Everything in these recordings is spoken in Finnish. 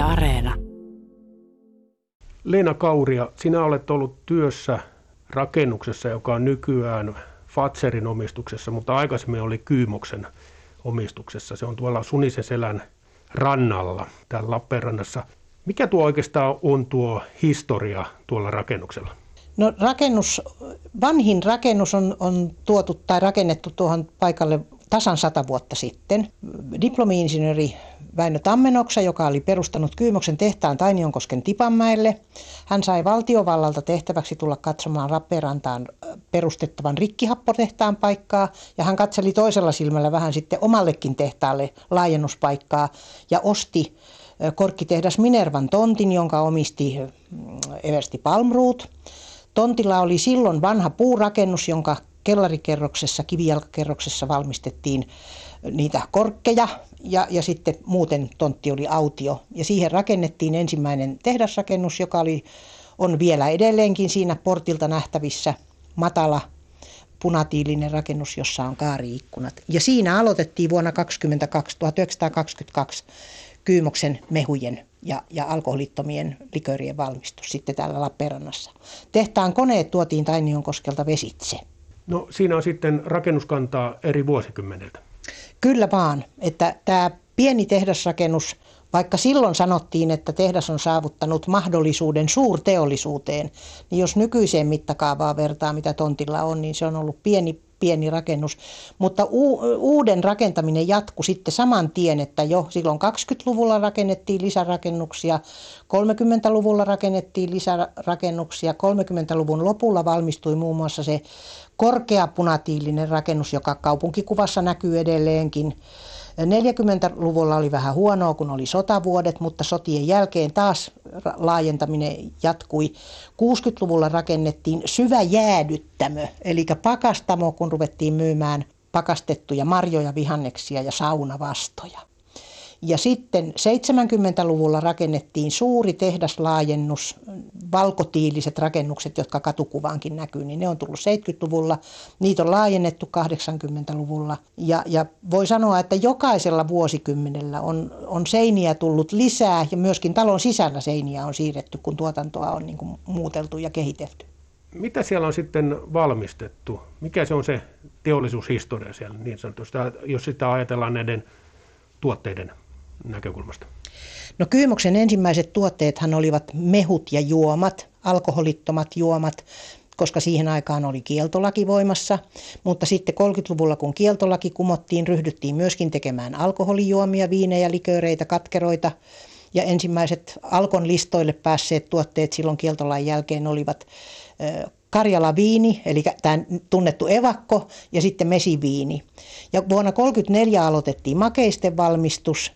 Yle Areena. Leena Kauria, sinä olet ollut työssä rakennuksessa, joka on nykyään Fatserin omistuksessa, mutta aikaisemmin oli Kyymoksen omistuksessa. Se on tuolla Suniseselän rannalla täällä Lappeenrannassa. Mikä tuo oikeastaan on tuo historia tuolla rakennuksella? No rakennus, vanhin rakennus on, on tuotu tai rakennettu tuohon paikalle tasan sata vuotta sitten. Diplomi-insinööri Väinö Tammenoksa, joka oli perustanut Kyymoksen tehtaan Tainionkosken Tipanmäelle. Hän sai valtiovallalta tehtäväksi tulla katsomaan Rapperantaan perustettavan rikkihappotehtaan paikkaa ja hän katseli toisella silmällä vähän sitten omallekin tehtaalle laajennuspaikkaa ja osti korkkitehdas Minervan tontin, jonka omisti Eversti Palmruut. Tontilla oli silloin vanha puurakennus, jonka kellarikerroksessa, kivijalkakerroksessa valmistettiin niitä korkkeja ja, ja sitten muuten tontti oli autio. Ja siihen rakennettiin ensimmäinen tehdasrakennus, joka oli, on vielä edelleenkin siinä portilta nähtävissä matala punatiilinen rakennus, jossa on kaariikkunat. Ja siinä aloitettiin vuonna 22, 1922 Kyymoksen mehujen ja, ja alkoholittomien liköörien valmistus sitten täällä Lappeenrannassa. Tehtaan koneet tuotiin Tainionkoskelta vesitse. No siinä on sitten rakennuskantaa eri vuosikymmeneltä. Kyllä vaan, että tämä pieni tehdasrakennus, vaikka silloin sanottiin, että tehdas on saavuttanut mahdollisuuden suurteollisuuteen, niin jos nykyiseen mittakaavaan vertaa, mitä tontilla on, niin se on ollut pieni pieni rakennus. Mutta u- uuden rakentaminen jatkui sitten saman tien, että jo silloin 20-luvulla rakennettiin lisärakennuksia, 30-luvulla rakennettiin lisärakennuksia, 30-luvun lopulla valmistui muun muassa se korkeapunatiilinen rakennus, joka kaupunkikuvassa näkyy edelleenkin. 40-luvulla oli vähän huonoa, kun oli sotavuodet, mutta sotien jälkeen taas laajentaminen jatkui. 60-luvulla rakennettiin syvä jäädyttämö, eli pakastamo, kun ruvettiin myymään pakastettuja marjoja, vihanneksia ja saunavastoja. Ja sitten 70-luvulla rakennettiin suuri tehdaslaajennus, valkotiiliset rakennukset, jotka katukuvaankin näkyy, niin ne on tullut 70-luvulla. Niitä on laajennettu 80-luvulla. Ja, ja voi sanoa, että jokaisella vuosikymmenellä on, on seiniä tullut lisää ja myöskin talon sisällä seiniä on siirretty, kun tuotantoa on niin kuin muuteltu ja kehitelty. Mitä siellä on sitten valmistettu? Mikä se on se teollisuushistoria siellä niin sanotusti, jos sitä ajatellaan näiden tuotteiden näkökulmasta? No Kyymoksen ensimmäiset tuotteethan olivat mehut ja juomat, alkoholittomat juomat, koska siihen aikaan oli kieltolaki voimassa. Mutta sitten 30-luvulla, kun kieltolaki kumottiin, ryhdyttiin myöskin tekemään alkoholijuomia, viinejä, liköreitä, katkeroita. Ja ensimmäiset Alkon listoille päässeet tuotteet silloin kieltolain jälkeen olivat Karjala viini, eli tämä tunnettu evakko, ja sitten mesiviini. Ja vuonna 1934 aloitettiin makeisten valmistus,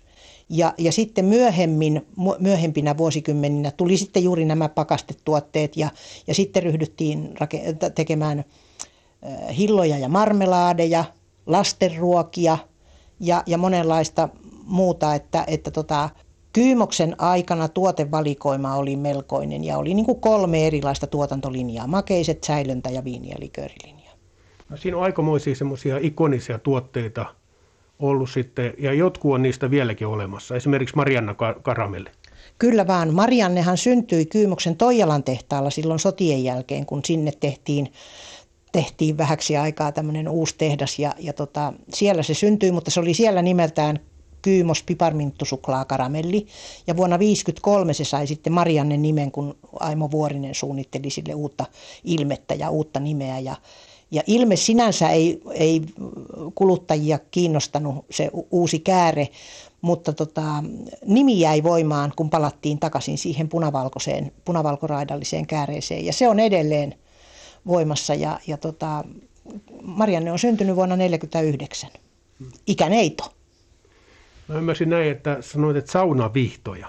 ja, ja sitten myöhemmin, myöhempinä vuosikymmeninä tuli sitten juuri nämä pakastetuotteet ja, ja sitten ryhdyttiin rake- tekemään hilloja ja marmelaadeja, lastenruokia ja, ja monenlaista muuta, että, että tota, Kyymoksen aikana tuotevalikoima oli melkoinen ja oli niin kuin kolme erilaista tuotantolinjaa, makeiset, säilöntä ja viini- ja liköörilinja. No, siinä on aikamoisia semmoisia ikonisia tuotteita – ollut sitten, ja jotkut on niistä vieläkin olemassa, esimerkiksi Marianna Karamelli. Kyllä vaan. Mariannehan syntyi Kyymoksen Toijalan tehtaalla silloin sotien jälkeen, kun sinne tehtiin, tehtiin vähäksi aikaa tämmöinen uusi tehdas. Ja, ja tota, siellä se syntyi, mutta se oli siellä nimeltään Kyymos piparminttusuklaakaramelli. Ja vuonna 1953 se sai sitten Marianne nimen, kun Aimo Vuorinen suunnitteli sille uutta ilmettä ja uutta nimeä. Ja, ja ilme sinänsä ei, ei kuluttajia kiinnostanut se uusi kääre, mutta tota, nimi jäi voimaan, kun palattiin takaisin siihen punavalkoiseen, punavalkoraidalliseen kääreeseen. Ja se on edelleen voimassa. Ja, ja tota, Marianne on syntynyt vuonna 1949. Ikäneito. Mä ymmärsin näin, että sanoit, että saunavihtoja.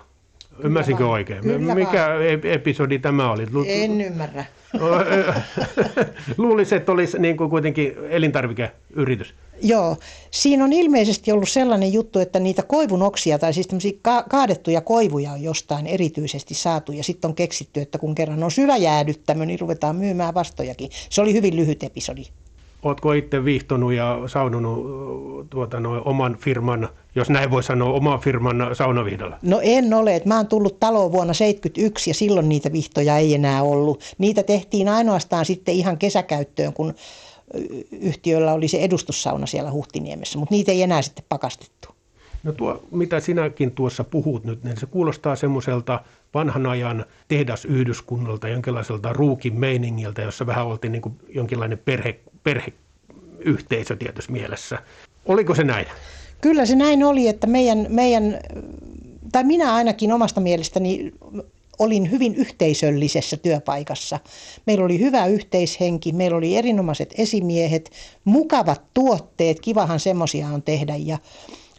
Ymmärsinkö oikein? Kyllä Mikä vaan. episodi tämä oli? En ymmärrä. Luulisin, että olisi niin kuin kuitenkin elintarvikeyritys. Joo. Siinä on ilmeisesti ollut sellainen juttu, että niitä koivunoksia tai siis ka- kaadettuja koivuja on jostain erityisesti saatu ja sitten on keksitty, että kun kerran on syvä jäädyttämö, niin ruvetaan myymään vastojakin. Se oli hyvin lyhyt episodi. Oletko itse viihtonut ja saunonut tuota, no, oman firman, jos näin voi sanoa, oman firman saunavihdalla? No en ole. Mä oon tullut taloon vuonna 1971 ja silloin niitä vihtoja ei enää ollut. Niitä tehtiin ainoastaan sitten ihan kesäkäyttöön, kun yhtiöllä oli se edustussauna siellä Huhtiniemessä, mutta niitä ei enää sitten pakastettu. No tuo, mitä sinäkin tuossa puhut nyt, niin se kuulostaa semmoiselta vanhan ajan tehdasyhdyskunnalta, jonkinlaiselta ruukin meiningiltä, jossa vähän oltiin niin kuin jonkinlainen perhe, perheyhteisö tietysti mielessä. Oliko se näin? Kyllä se näin oli, että meidän, meidän tai minä ainakin omasta mielestäni olin hyvin yhteisöllisessä työpaikassa. Meillä oli hyvä yhteishenki, meillä oli erinomaiset esimiehet, mukavat tuotteet, kivahan semmoisia on tehdä ja,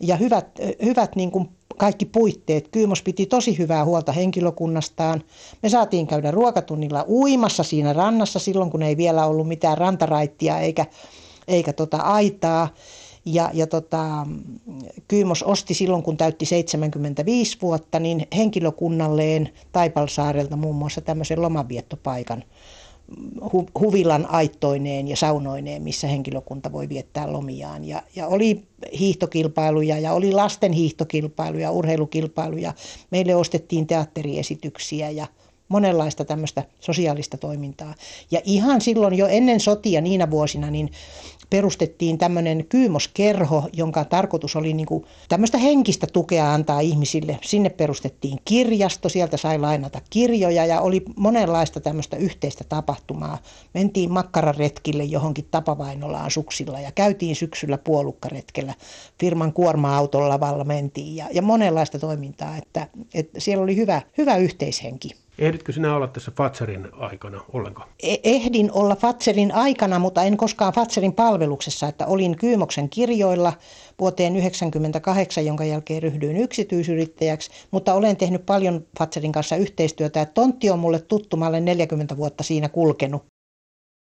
ja hyvät, hyvät niin kuin kaikki puitteet. Kyymos piti tosi hyvää huolta henkilökunnastaan. Me saatiin käydä ruokatunnilla uimassa siinä rannassa silloin, kun ei vielä ollut mitään rantaraittia eikä, eikä tota aitaa. Ja, ja tota, Kyymos osti silloin, kun täytti 75 vuotta, niin henkilökunnalleen Taipalsaarelta muun muassa tämmöisen lomanviettopaikan hu, huvilan aittoineen ja saunoineen, missä henkilökunta voi viettää lomiaan. Ja, ja oli hiihtokilpailuja ja oli lasten hiihtokilpailuja, urheilukilpailuja. Meille ostettiin teatteriesityksiä ja monenlaista tämmöistä sosiaalista toimintaa. Ja ihan silloin jo ennen sotia niinä vuosina, niin perustettiin tämmöinen kyymoskerho, jonka tarkoitus oli niin kuin tämmöistä henkistä tukea antaa ihmisille. Sinne perustettiin kirjasto, sieltä sai lainata kirjoja ja oli monenlaista tämmöistä yhteistä tapahtumaa. Mentiin makkararetkille johonkin tapavainolaan suksilla ja käytiin syksyllä puolukkaretkellä. Firman kuorma-auton lavalla mentiin ja, ja monenlaista toimintaa, että, että siellä oli hyvä, hyvä yhteishenki. Ehditkö sinä olla tässä Fatserin aikana ollenkaan? E- ehdin olla Fatserin aikana, mutta en koskaan Fatserin palveluksessa, että olin Kyymoksen kirjoilla vuoteen 1998, jonka jälkeen ryhdyin yksityisyrittäjäksi, mutta olen tehnyt paljon Fatserin kanssa yhteistyötä. Tontti on mulle tuttu, mä olen 40 vuotta siinä kulkenut